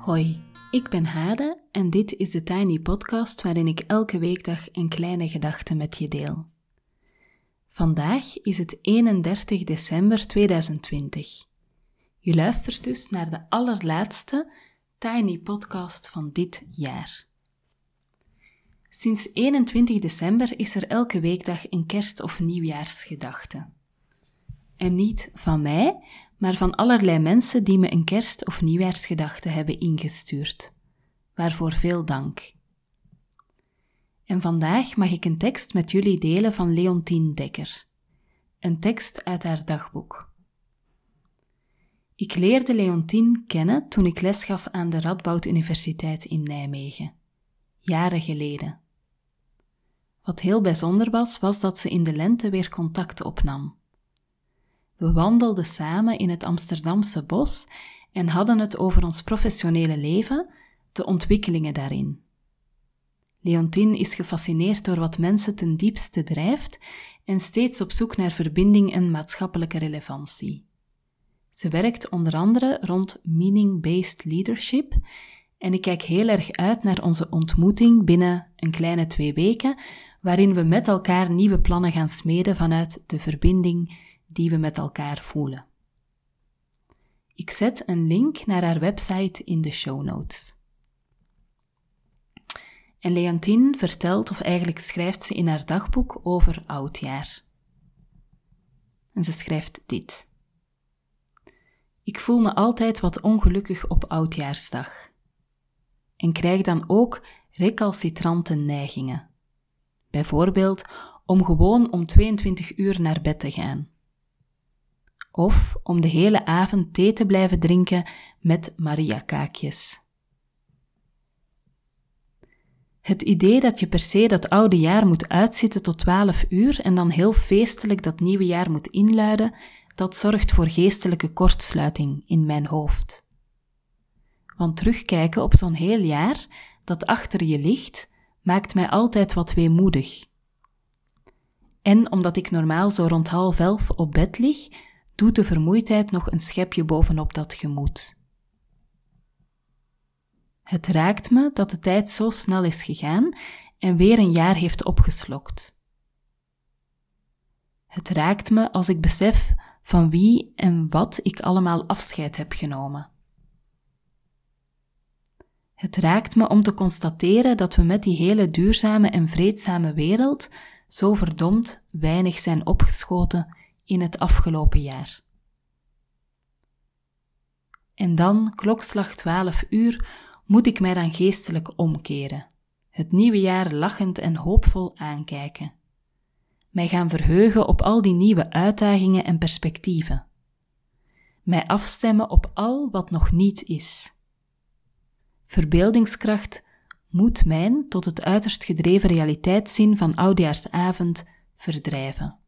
Hoi, ik ben Hade en dit is de Tiny Podcast waarin ik elke weekdag een kleine gedachte met je deel. Vandaag is het 31 december 2020. Je luistert dus naar de allerlaatste Tiny Podcast van dit jaar. Sinds 21 december is er elke weekdag een kerst- of nieuwjaarsgedachte. En niet van mij, maar van allerlei mensen die me een kerst- of nieuwjaarsgedachte hebben ingestuurd. Waarvoor veel dank. En vandaag mag ik een tekst met jullie delen van Leontien Dekker. Een tekst uit haar dagboek. Ik leerde Leontien kennen toen ik les gaf aan de Radboud Universiteit in Nijmegen. Jaren geleden. Wat heel bijzonder was, was dat ze in de lente weer contact opnam. We wandelden samen in het Amsterdamse bos en hadden het over ons professionele leven, de ontwikkelingen daarin. Leontien is gefascineerd door wat mensen ten diepste drijft en steeds op zoek naar verbinding en maatschappelijke relevantie. Ze werkt onder andere rond meaning-based leadership en ik kijk heel erg uit naar onze ontmoeting binnen een kleine twee weken, waarin we met elkaar nieuwe plannen gaan smeden vanuit de verbinding die we met elkaar voelen. Ik zet een link naar haar website in de show notes. En Leontine vertelt, of eigenlijk schrijft ze in haar dagboek over oudjaar. En ze schrijft dit. Ik voel me altijd wat ongelukkig op oudjaarsdag. En krijg dan ook recalcitrante neigingen. Bijvoorbeeld om gewoon om 22 uur naar bed te gaan of om de hele avond thee te blijven drinken met Maria-kaakjes. Het idee dat je per se dat oude jaar moet uitzitten tot 12 uur en dan heel feestelijk dat nieuwe jaar moet inluiden, dat zorgt voor geestelijke kortsluiting in mijn hoofd. Want terugkijken op zo'n heel jaar dat achter je ligt, maakt mij altijd wat weemoedig. En omdat ik normaal zo rond half elf op bed lig, doet de vermoeidheid nog een schepje bovenop dat gemoed. Het raakt me dat de tijd zo snel is gegaan en weer een jaar heeft opgeslokt. Het raakt me als ik besef van wie en wat ik allemaal afscheid heb genomen. Het raakt me om te constateren dat we met die hele duurzame en vreedzame wereld zo verdomd weinig zijn opgeschoten in het afgelopen jaar. En dan, klokslag 12 uur, moet ik mij dan geestelijk omkeren, het nieuwe jaar lachend en hoopvol aankijken. Mij gaan verheugen op al die nieuwe uitdagingen en perspectieven. Mij afstemmen op al wat nog niet is. Verbeeldingskracht moet mijn tot het uiterst gedreven realiteitszin van oudjaarsavond verdrijven.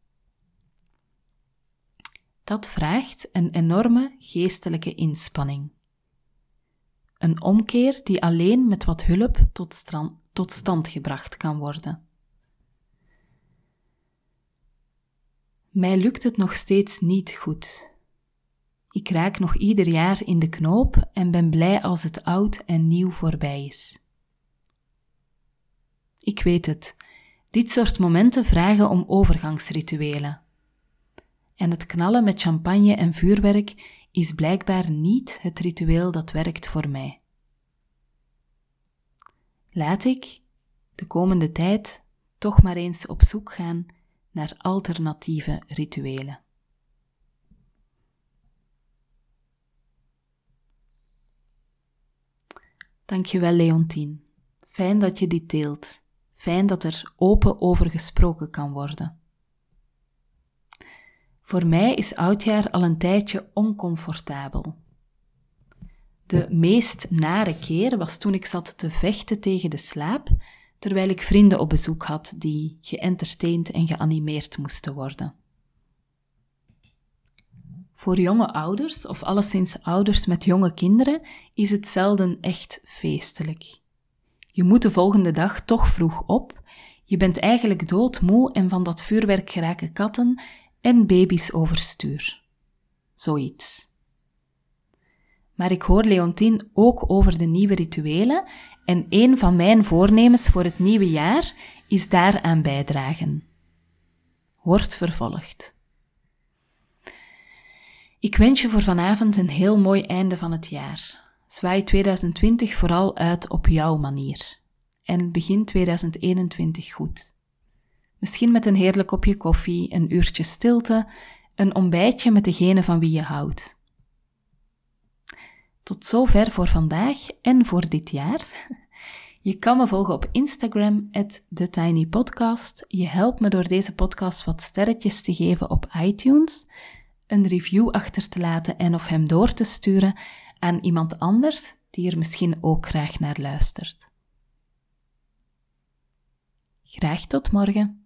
Dat vraagt een enorme geestelijke inspanning. Een omkeer die alleen met wat hulp tot, tot stand gebracht kan worden. Mij lukt het nog steeds niet goed. Ik raak nog ieder jaar in de knoop en ben blij als het oud en nieuw voorbij is. Ik weet het, dit soort momenten vragen om overgangsrituelen en het knallen met champagne en vuurwerk is blijkbaar niet het ritueel dat werkt voor mij. Laat ik de komende tijd toch maar eens op zoek gaan naar alternatieve rituelen. Dankjewel, Leontien. Fijn dat je dit deelt. Fijn dat er open over gesproken kan worden. Voor mij is oudjaar al een tijdje oncomfortabel. De meest nare keer was toen ik zat te vechten tegen de slaap, terwijl ik vrienden op bezoek had die geëntertained en geanimeerd moesten worden. Voor jonge ouders, of alleszins ouders met jonge kinderen, is het zelden echt feestelijk. Je moet de volgende dag toch vroeg op, je bent eigenlijk doodmoe en van dat vuurwerk geraken katten en baby's overstuur. Zoiets. maar ik hoor Leontien ook over de nieuwe rituelen en een van mijn voornemens voor het nieuwe jaar is daaraan bijdragen. Wordt vervolgd. Ik wens je voor vanavond een heel mooi einde van het jaar. Zwaai 2020 vooral uit op jouw manier. En begin 2021 goed. Misschien met een heerlijk kopje koffie, een uurtje stilte, een ontbijtje met degene van wie je houdt. Tot zover voor vandaag en voor dit jaar. Je kan me volgen op Instagram, TheTinyPodcast. Je helpt me door deze podcast wat sterretjes te geven op iTunes, een review achter te laten en of hem door te sturen aan iemand anders die er misschien ook graag naar luistert. Graag tot morgen.